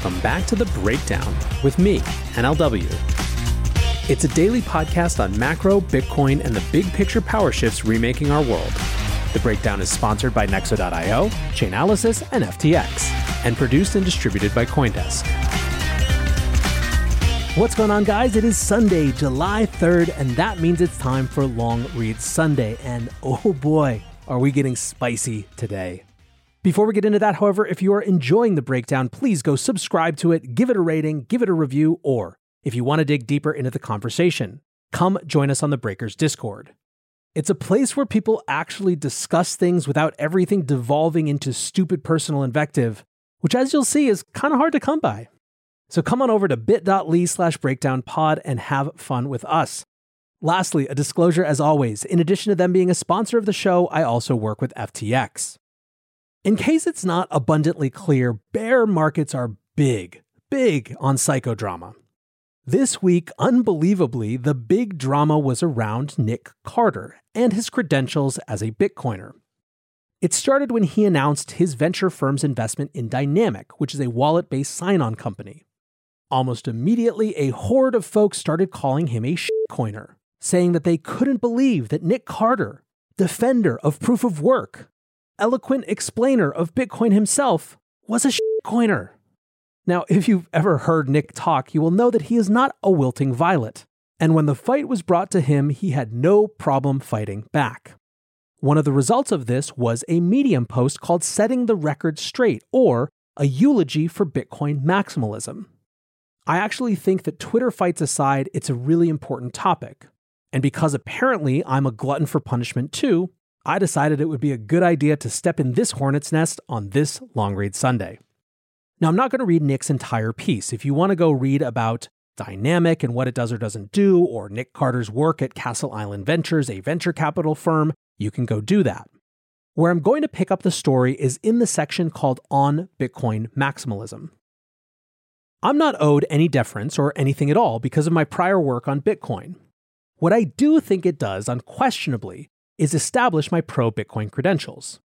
Welcome back to The Breakdown with me, NLW. It's a daily podcast on macro, Bitcoin, and the big picture power shifts remaking our world. The Breakdown is sponsored by Nexo.io, Chainalysis, and FTX, and produced and distributed by Coindesk. What's going on, guys? It is Sunday, July 3rd, and that means it's time for Long Read Sunday. And oh boy, are we getting spicy today. Before we get into that, however, if you are enjoying the breakdown, please go subscribe to it, give it a rating, give it a review, or if you want to dig deeper into the conversation, come join us on the Breakers Discord. It's a place where people actually discuss things without everything devolving into stupid personal invective, which, as you'll see, is kind of hard to come by. So come on over to bit.ly slash breakdown pod and have fun with us. Lastly, a disclosure as always in addition to them being a sponsor of the show, I also work with FTX. In case it's not abundantly clear, bear markets are big, big on psychodrama. This week, unbelievably, the big drama was around Nick Carter and his credentials as a Bitcoiner. It started when he announced his venture firm's investment in Dynamic, which is a wallet based sign on company. Almost immediately, a horde of folks started calling him a shitcoiner, saying that they couldn't believe that Nick Carter, defender of proof of work, eloquent explainer of Bitcoin himself, was a shitcoiner. Now, if you've ever heard Nick talk, you will know that he is not a wilting violet. And when the fight was brought to him, he had no problem fighting back. One of the results of this was a Medium post called Setting the Record Straight, or a eulogy for Bitcoin maximalism. I actually think that Twitter fights aside, it's a really important topic. And because apparently I'm a glutton for punishment too, I decided it would be a good idea to step in this hornet's nest on this long read Sunday. Now, I'm not going to read Nick's entire piece. If you want to go read about Dynamic and what it does or doesn't do, or Nick Carter's work at Castle Island Ventures, a venture capital firm, you can go do that. Where I'm going to pick up the story is in the section called On Bitcoin Maximalism. I'm not owed any deference or anything at all because of my prior work on Bitcoin. What I do think it does, unquestionably, is establish my pro Bitcoin credentials.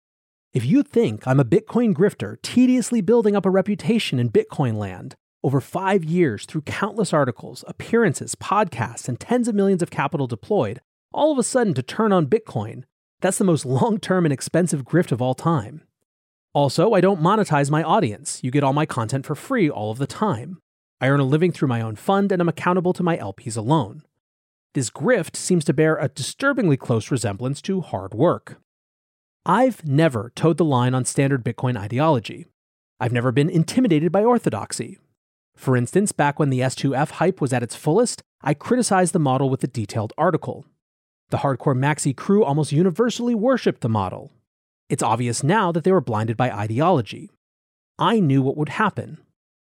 If you think I'm a Bitcoin grifter tediously building up a reputation in Bitcoin land over five years through countless articles, appearances, podcasts, and tens of millions of capital deployed, all of a sudden to turn on Bitcoin, that's the most long term and expensive grift of all time. Also, I don't monetize my audience. You get all my content for free all of the time. I earn a living through my own fund and I'm accountable to my LPs alone. This grift seems to bear a disturbingly close resemblance to hard work. I've never toed the line on standard Bitcoin ideology. I've never been intimidated by orthodoxy. For instance, back when the S2F hype was at its fullest, I criticized the model with a detailed article. The hardcore maxi crew almost universally worshipped the model, it's obvious now that they were blinded by ideology. I knew what would happen.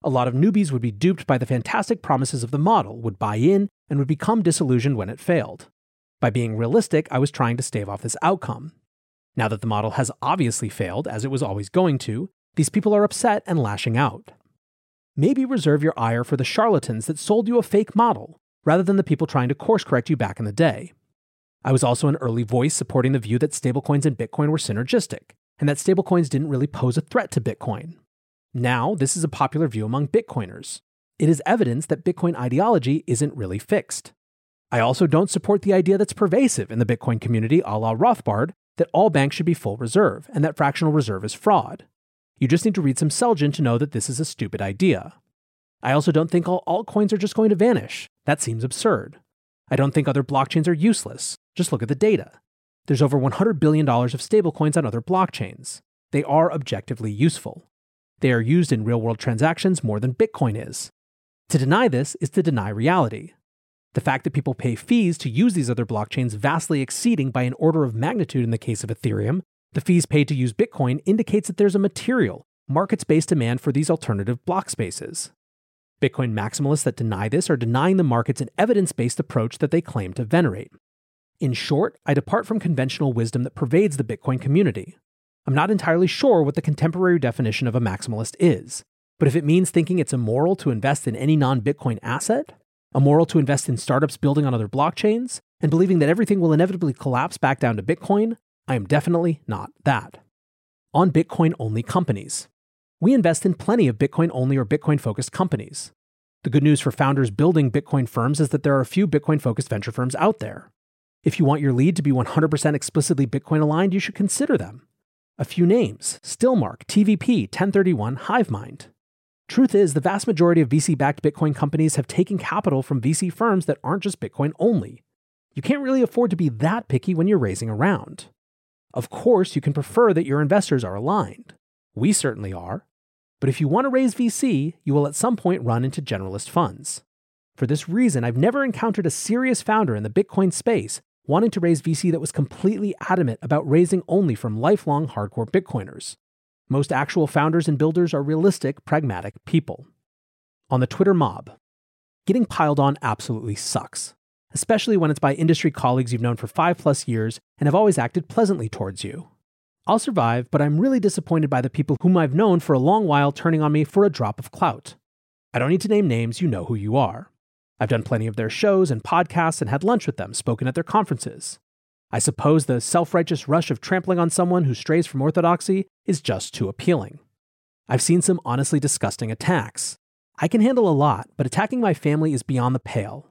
A lot of newbies would be duped by the fantastic promises of the model, would buy in, and would become disillusioned when it failed. By being realistic, I was trying to stave off this outcome. Now that the model has obviously failed, as it was always going to, these people are upset and lashing out. Maybe reserve your ire for the charlatans that sold you a fake model, rather than the people trying to course correct you back in the day. I was also an early voice supporting the view that stablecoins and Bitcoin were synergistic, and that stablecoins didn't really pose a threat to Bitcoin. Now, this is a popular view among Bitcoiners. It is evidence that Bitcoin ideology isn't really fixed. I also don't support the idea that's pervasive in the Bitcoin community a la Rothbard that all banks should be full reserve and that fractional reserve is fraud. You just need to read some Selgin to know that this is a stupid idea. I also don't think all altcoins are just going to vanish. That seems absurd. I don't think other blockchains are useless. Just look at the data. There's over $100 billion of stablecoins on other blockchains. They are objectively useful. They are used in real world transactions more than Bitcoin is. To deny this is to deny reality. The fact that people pay fees to use these other blockchains vastly exceeding by an order of magnitude in the case of Ethereum, the fees paid to use Bitcoin indicates that there's a material, markets based demand for these alternative block spaces. Bitcoin maximalists that deny this are denying the markets an evidence based approach that they claim to venerate. In short, I depart from conventional wisdom that pervades the Bitcoin community. I'm not entirely sure what the contemporary definition of a maximalist is, but if it means thinking it's immoral to invest in any non Bitcoin asset, immoral to invest in startups building on other blockchains, and believing that everything will inevitably collapse back down to Bitcoin, I am definitely not that. On Bitcoin only companies. We invest in plenty of Bitcoin only or Bitcoin focused companies. The good news for founders building Bitcoin firms is that there are a few Bitcoin focused venture firms out there. If you want your lead to be 100% explicitly Bitcoin aligned, you should consider them. A few names Stillmark, TVP, Ten31, Hivemind. Truth is, the vast majority of VC backed Bitcoin companies have taken capital from VC firms that aren't just Bitcoin only. You can't really afford to be that picky when you're raising a round. Of course, you can prefer that your investors are aligned. We certainly are. But if you want to raise VC, you will at some point run into generalist funds. For this reason, I've never encountered a serious founder in the Bitcoin space wanting to raise VC that was completely adamant about raising only from lifelong hardcore Bitcoiners. Most actual founders and builders are realistic, pragmatic people. On the Twitter mob, getting piled on absolutely sucks, especially when it's by industry colleagues you've known for five plus years and have always acted pleasantly towards you. I'll survive, but I'm really disappointed by the people whom I've known for a long while turning on me for a drop of clout. I don't need to name names, you know who you are. I've done plenty of their shows and podcasts and had lunch with them, spoken at their conferences. I suppose the self righteous rush of trampling on someone who strays from orthodoxy is just too appealing. I've seen some honestly disgusting attacks. I can handle a lot, but attacking my family is beyond the pale.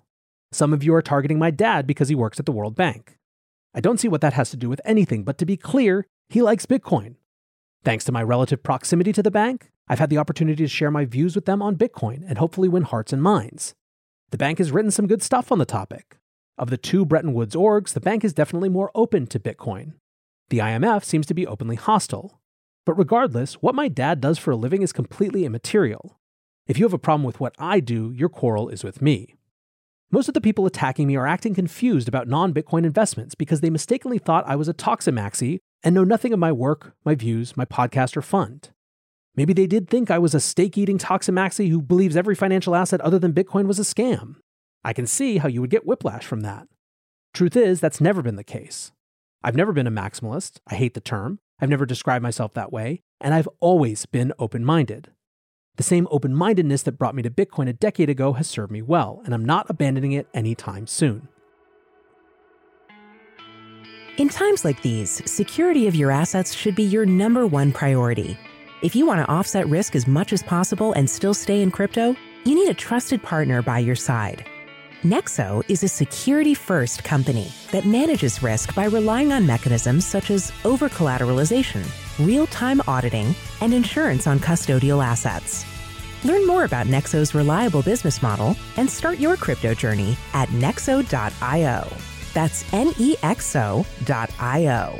Some of you are targeting my dad because he works at the World Bank. I don't see what that has to do with anything, but to be clear, he likes Bitcoin. Thanks to my relative proximity to the bank, I've had the opportunity to share my views with them on Bitcoin and hopefully win hearts and minds. The bank has written some good stuff on the topic. Of the two Bretton Woods orgs, the bank is definitely more open to Bitcoin. The IMF seems to be openly hostile. But regardless, what my dad does for a living is completely immaterial. If you have a problem with what I do, your quarrel is with me. Most of the people attacking me are acting confused about non Bitcoin investments because they mistakenly thought I was a toximaxi and know nothing of my work, my views, my podcast, or fund. Maybe they did think I was a steak eating toximaxi who believes every financial asset other than Bitcoin was a scam. I can see how you would get whiplash from that. Truth is, that's never been the case. I've never been a maximalist. I hate the term. I've never described myself that way. And I've always been open minded. The same open mindedness that brought me to Bitcoin a decade ago has served me well, and I'm not abandoning it anytime soon. In times like these, security of your assets should be your number one priority. If you want to offset risk as much as possible and still stay in crypto, you need a trusted partner by your side. Nexo is a security first company that manages risk by relying on mechanisms such as over collateralization, real time auditing, and insurance on custodial assets. Learn more about Nexo's reliable business model and start your crypto journey at nexo.io. That's N E X O.io.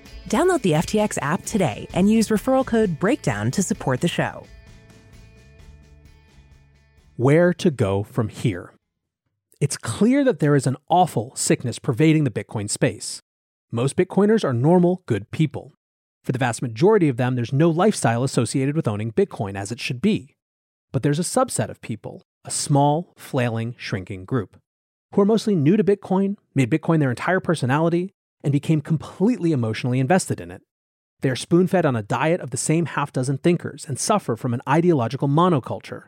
Download the FTX app today and use referral code BREAKDOWN to support the show. Where to go from here? It's clear that there is an awful sickness pervading the Bitcoin space. Most Bitcoiners are normal, good people. For the vast majority of them, there's no lifestyle associated with owning Bitcoin as it should be. But there's a subset of people, a small, flailing, shrinking group who are mostly new to Bitcoin, made Bitcoin their entire personality, and became completely emotionally invested in it. They are spoon fed on a diet of the same half dozen thinkers and suffer from an ideological monoculture.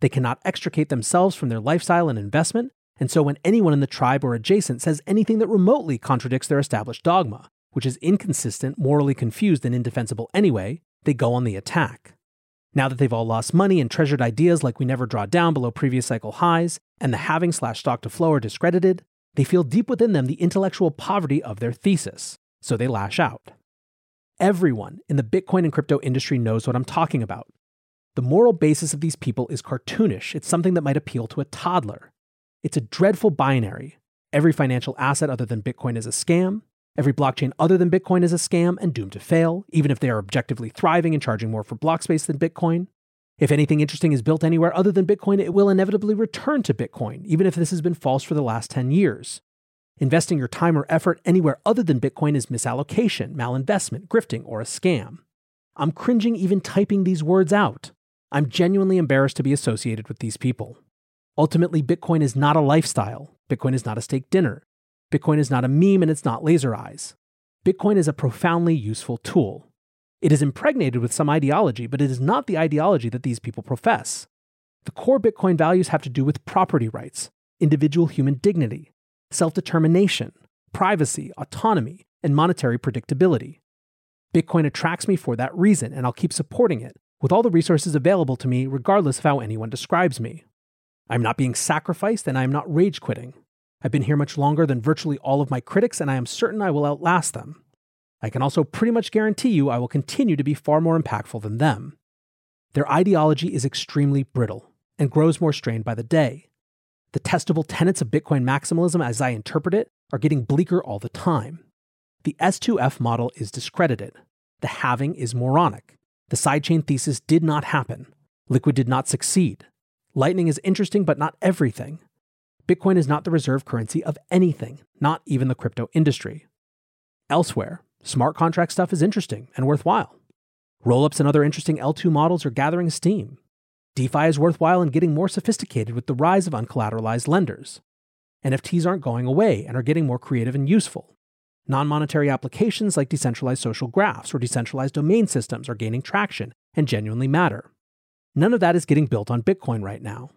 They cannot extricate themselves from their lifestyle and investment, and so when anyone in the tribe or adjacent says anything that remotely contradicts their established dogma, which is inconsistent, morally confused, and indefensible anyway, they go on the attack. Now that they've all lost money and treasured ideas like we never draw down below previous cycle highs, and the halving slash stock to flow are discredited, they feel deep within them the intellectual poverty of their thesis, so they lash out. Everyone in the Bitcoin and crypto industry knows what I'm talking about. The moral basis of these people is cartoonish. It's something that might appeal to a toddler. It's a dreadful binary. Every financial asset other than Bitcoin is a scam. Every blockchain other than Bitcoin is a scam and doomed to fail, even if they are objectively thriving and charging more for block space than Bitcoin. If anything interesting is built anywhere other than Bitcoin, it will inevitably return to Bitcoin, even if this has been false for the last 10 years. Investing your time or effort anywhere other than Bitcoin is misallocation, malinvestment, grifting, or a scam. I'm cringing even typing these words out. I'm genuinely embarrassed to be associated with these people. Ultimately, Bitcoin is not a lifestyle. Bitcoin is not a steak dinner. Bitcoin is not a meme and it's not laser eyes. Bitcoin is a profoundly useful tool. It is impregnated with some ideology, but it is not the ideology that these people profess. The core Bitcoin values have to do with property rights, individual human dignity, self determination, privacy, autonomy, and monetary predictability. Bitcoin attracts me for that reason, and I'll keep supporting it with all the resources available to me, regardless of how anyone describes me. I'm not being sacrificed, and I am not rage quitting. I've been here much longer than virtually all of my critics, and I am certain I will outlast them. I can also pretty much guarantee you I will continue to be far more impactful than them. Their ideology is extremely brittle and grows more strained by the day. The testable tenets of Bitcoin maximalism, as I interpret it, are getting bleaker all the time. The S2F model is discredited. The halving is moronic. The sidechain thesis did not happen. Liquid did not succeed. Lightning is interesting, but not everything. Bitcoin is not the reserve currency of anything, not even the crypto industry. Elsewhere, Smart contract stuff is interesting and worthwhile. Rollups and other interesting L2 models are gathering steam. DeFi is worthwhile and getting more sophisticated with the rise of uncollateralized lenders. NFTs aren't going away and are getting more creative and useful. Non monetary applications like decentralized social graphs or decentralized domain systems are gaining traction and genuinely matter. None of that is getting built on Bitcoin right now.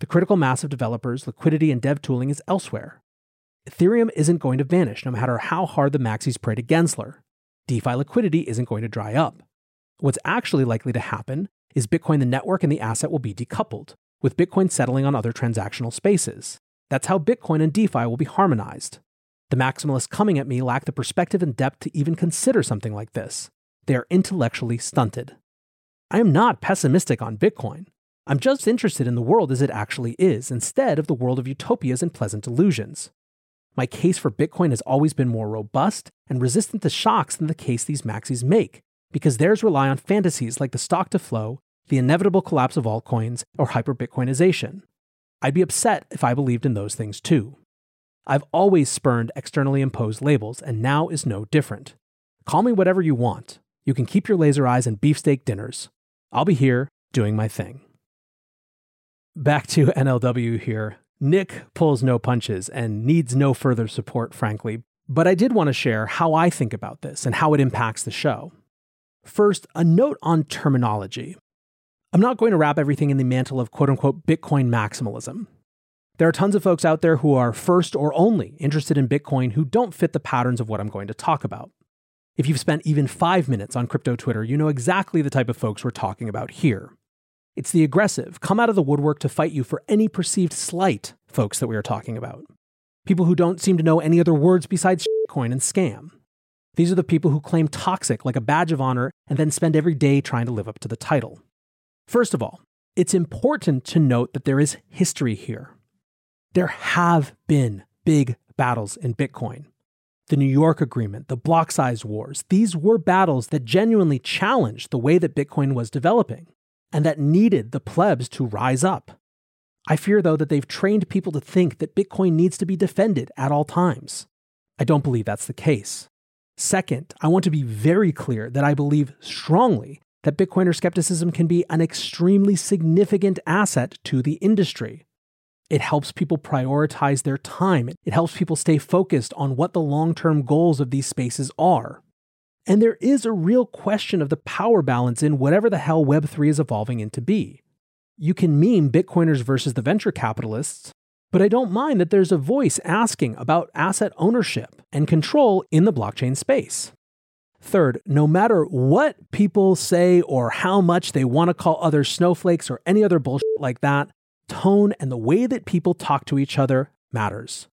The critical mass of developers, liquidity, and dev tooling is elsewhere. Ethereum isn't going to vanish no matter how hard the maxis pray to Gensler. DeFi liquidity isn't going to dry up. What's actually likely to happen is Bitcoin the network and the asset will be decoupled, with Bitcoin settling on other transactional spaces. That's how Bitcoin and DeFi will be harmonized. The maximalists coming at me lack the perspective and depth to even consider something like this. They are intellectually stunted. I am not pessimistic on Bitcoin. I'm just interested in the world as it actually is, instead of the world of utopias and pleasant delusions. My case for Bitcoin has always been more robust and resistant to shocks than the case these maxis make, because theirs rely on fantasies like the stock to flow, the inevitable collapse of altcoins, or hyperbitcoinization. I'd be upset if I believed in those things too. I've always spurned externally imposed labels, and now is no different. Call me whatever you want. You can keep your laser eyes and beefsteak dinners. I'll be here doing my thing. Back to NLW here. Nick pulls no punches and needs no further support, frankly, but I did want to share how I think about this and how it impacts the show. First, a note on terminology. I'm not going to wrap everything in the mantle of quote unquote Bitcoin maximalism. There are tons of folks out there who are first or only interested in Bitcoin who don't fit the patterns of what I'm going to talk about. If you've spent even five minutes on crypto Twitter, you know exactly the type of folks we're talking about here. It's the aggressive, come out of the woodwork to fight you for any perceived slight folks that we are talking about. People who don't seem to know any other words besides coin and scam. These are the people who claim toxic like a badge of honor and then spend every day trying to live up to the title. First of all, it's important to note that there is history here. There have been big battles in Bitcoin. The New York Agreement, the block size wars, these were battles that genuinely challenged the way that Bitcoin was developing and that needed the plebs to rise up. I fear, though, that they've trained people to think that Bitcoin needs to be defended at all times. I don't believe that's the case. Second, I want to be very clear that I believe strongly that Bitcoiner skepticism can be an extremely significant asset to the industry. It helps people prioritize their time. It helps people stay focused on what the long term goals of these spaces are. And there is a real question of the power balance in whatever the hell Web3 is evolving into be. You can meme Bitcoiners versus the venture capitalists, but I don't mind that there's a voice asking about asset ownership and control in the blockchain space. Third, no matter what people say or how much they want to call others snowflakes or any other bullshit like that, tone and the way that people talk to each other matters.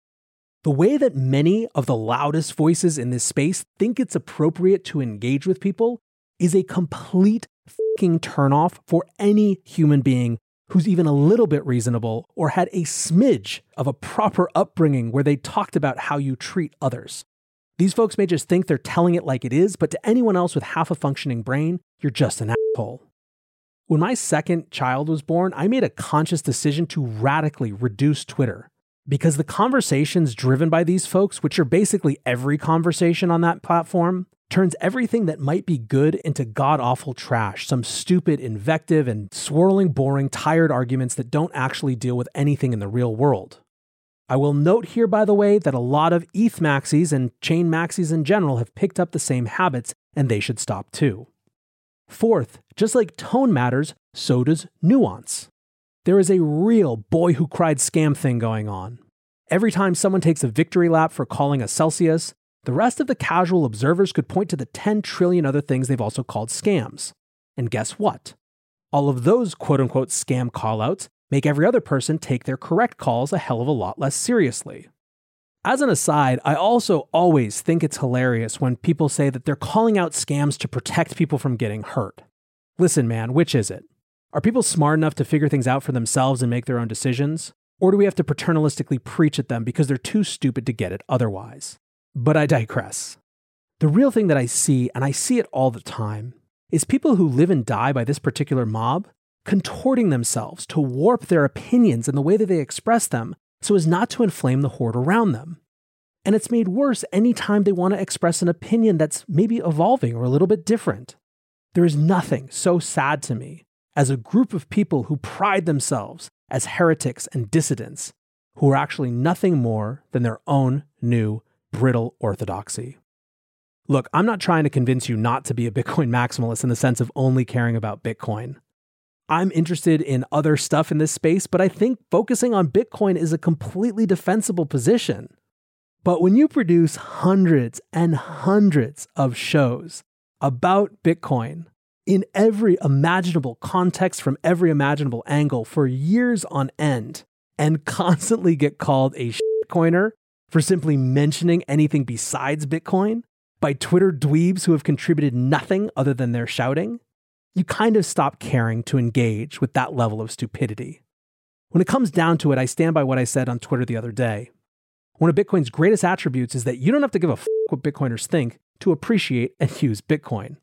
The way that many of the loudest voices in this space think it's appropriate to engage with people is a complete fucking turnoff for any human being who's even a little bit reasonable or had a smidge of a proper upbringing where they talked about how you treat others. These folks may just think they're telling it like it is, but to anyone else with half a functioning brain, you're just an asshole. When my second child was born, I made a conscious decision to radically reduce Twitter because the conversations driven by these folks, which are basically every conversation on that platform, turns everything that might be good into god awful trash, some stupid invective and swirling, boring, tired arguments that don't actually deal with anything in the real world. I will note here, by the way, that a lot of ETH maxis and chain maxis in general have picked up the same habits, and they should stop too. Fourth, just like tone matters, so does nuance. There is a real boy who cried scam thing going on. Every time someone takes a victory lap for calling a Celsius, the rest of the casual observers could point to the 10 trillion other things they've also called scams. And guess what? All of those quote unquote scam callouts make every other person take their correct calls a hell of a lot less seriously. As an aside, I also always think it's hilarious when people say that they're calling out scams to protect people from getting hurt. Listen, man, which is it? Are people smart enough to figure things out for themselves and make their own decisions? Or do we have to paternalistically preach at them because they're too stupid to get it otherwise? But I digress. The real thing that I see, and I see it all the time, is people who live and die by this particular mob contorting themselves to warp their opinions and the way that they express them so as not to inflame the horde around them. And it's made worse anytime they want to express an opinion that's maybe evolving or a little bit different. There is nothing so sad to me as a group of people who pride themselves as heretics and dissidents who are actually nothing more than their own new brittle orthodoxy. Look, I'm not trying to convince you not to be a Bitcoin maximalist in the sense of only caring about Bitcoin. I'm interested in other stuff in this space, but I think focusing on Bitcoin is a completely defensible position. But when you produce hundreds and hundreds of shows about Bitcoin in every imaginable context from every imaginable angle for years on end and constantly get called a shitcoiner for simply mentioning anything besides Bitcoin by Twitter dweebs who have contributed nothing other than their shouting, you kind of stop caring to engage with that level of stupidity. When it comes down to it, I stand by what I said on Twitter the other day. One of Bitcoin's greatest attributes is that you don't have to give a f what Bitcoiners think to appreciate and use Bitcoin.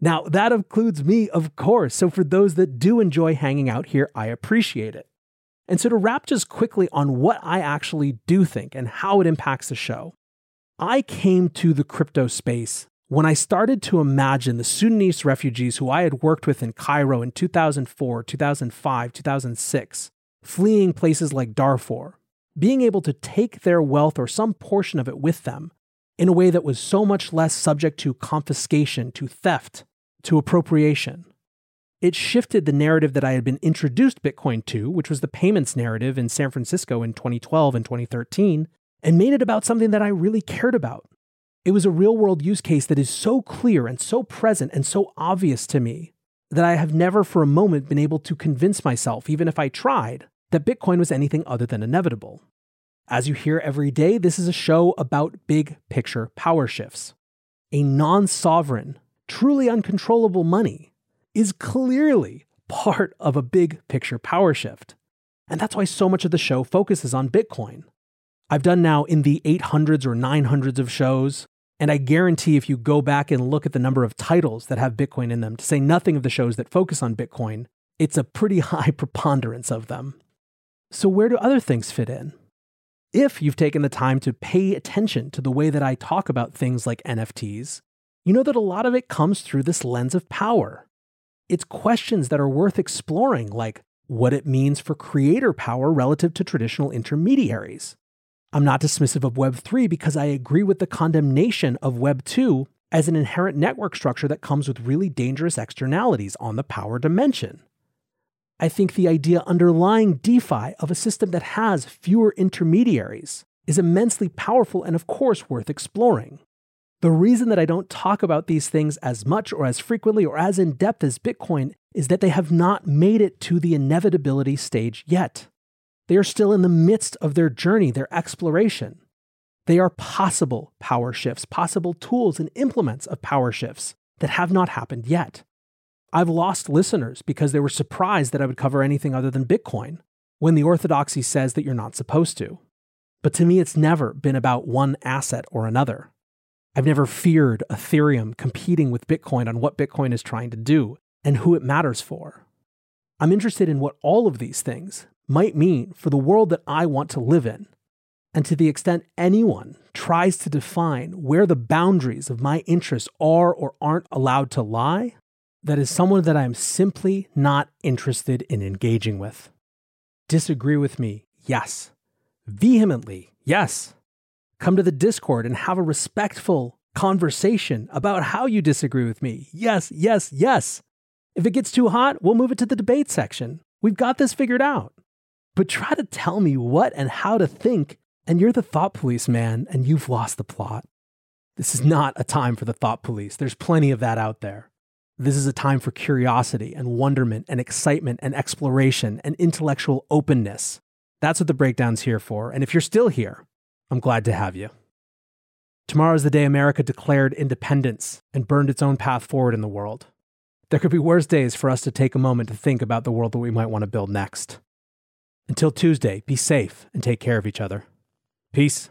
Now, that includes me, of course. So, for those that do enjoy hanging out here, I appreciate it. And so, to wrap just quickly on what I actually do think and how it impacts the show, I came to the crypto space when I started to imagine the Sudanese refugees who I had worked with in Cairo in 2004, 2005, 2006, fleeing places like Darfur, being able to take their wealth or some portion of it with them in a way that was so much less subject to confiscation, to theft, to appropriation. It shifted the narrative that I had been introduced Bitcoin to, which was the payments narrative in San Francisco in 2012 and 2013, and made it about something that I really cared about it was a real world use case that is so clear and so present and so obvious to me that I have never for a moment been able to convince myself, even if I tried, that Bitcoin was anything other than inevitable. As you hear every day, this is a show about big picture power shifts. A non sovereign, truly uncontrollable money is clearly part of a big picture power shift. And that's why so much of the show focuses on Bitcoin. I've done now in the 800s or 900s of shows. And I guarantee if you go back and look at the number of titles that have Bitcoin in them, to say nothing of the shows that focus on Bitcoin, it's a pretty high preponderance of them. So, where do other things fit in? If you've taken the time to pay attention to the way that I talk about things like NFTs, you know that a lot of it comes through this lens of power. It's questions that are worth exploring, like what it means for creator power relative to traditional intermediaries. I'm not dismissive of Web3 because I agree with the condemnation of Web2 as an inherent network structure that comes with really dangerous externalities on the power dimension. I think the idea underlying DeFi of a system that has fewer intermediaries is immensely powerful and, of course, worth exploring. The reason that I don't talk about these things as much or as frequently or as in depth as Bitcoin is that they have not made it to the inevitability stage yet. They are still in the midst of their journey, their exploration. They are possible power shifts, possible tools and implements of power shifts that have not happened yet. I've lost listeners because they were surprised that I would cover anything other than Bitcoin when the orthodoxy says that you're not supposed to. But to me, it's never been about one asset or another. I've never feared Ethereum competing with Bitcoin on what Bitcoin is trying to do and who it matters for. I'm interested in what all of these things might mean for the world that I want to live in. And to the extent anyone tries to define where the boundaries of my interests are or aren't allowed to lie, that is someone that I am simply not interested in engaging with. Disagree with me? Yes. Vehemently? Yes. Come to the Discord and have a respectful conversation about how you disagree with me. Yes, yes, yes. If it gets too hot, we'll move it to the debate section. We've got this figured out. But try to tell me what and how to think, and you're the thought police, man, and you've lost the plot. This is not a time for the thought police. There's plenty of that out there. This is a time for curiosity and wonderment and excitement and exploration and intellectual openness. That's what the breakdown's here for. And if you're still here, I'm glad to have you. Tomorrow is the day America declared independence and burned its own path forward in the world. There could be worse days for us to take a moment to think about the world that we might want to build next. Until Tuesday, be safe and take care of each other. Peace.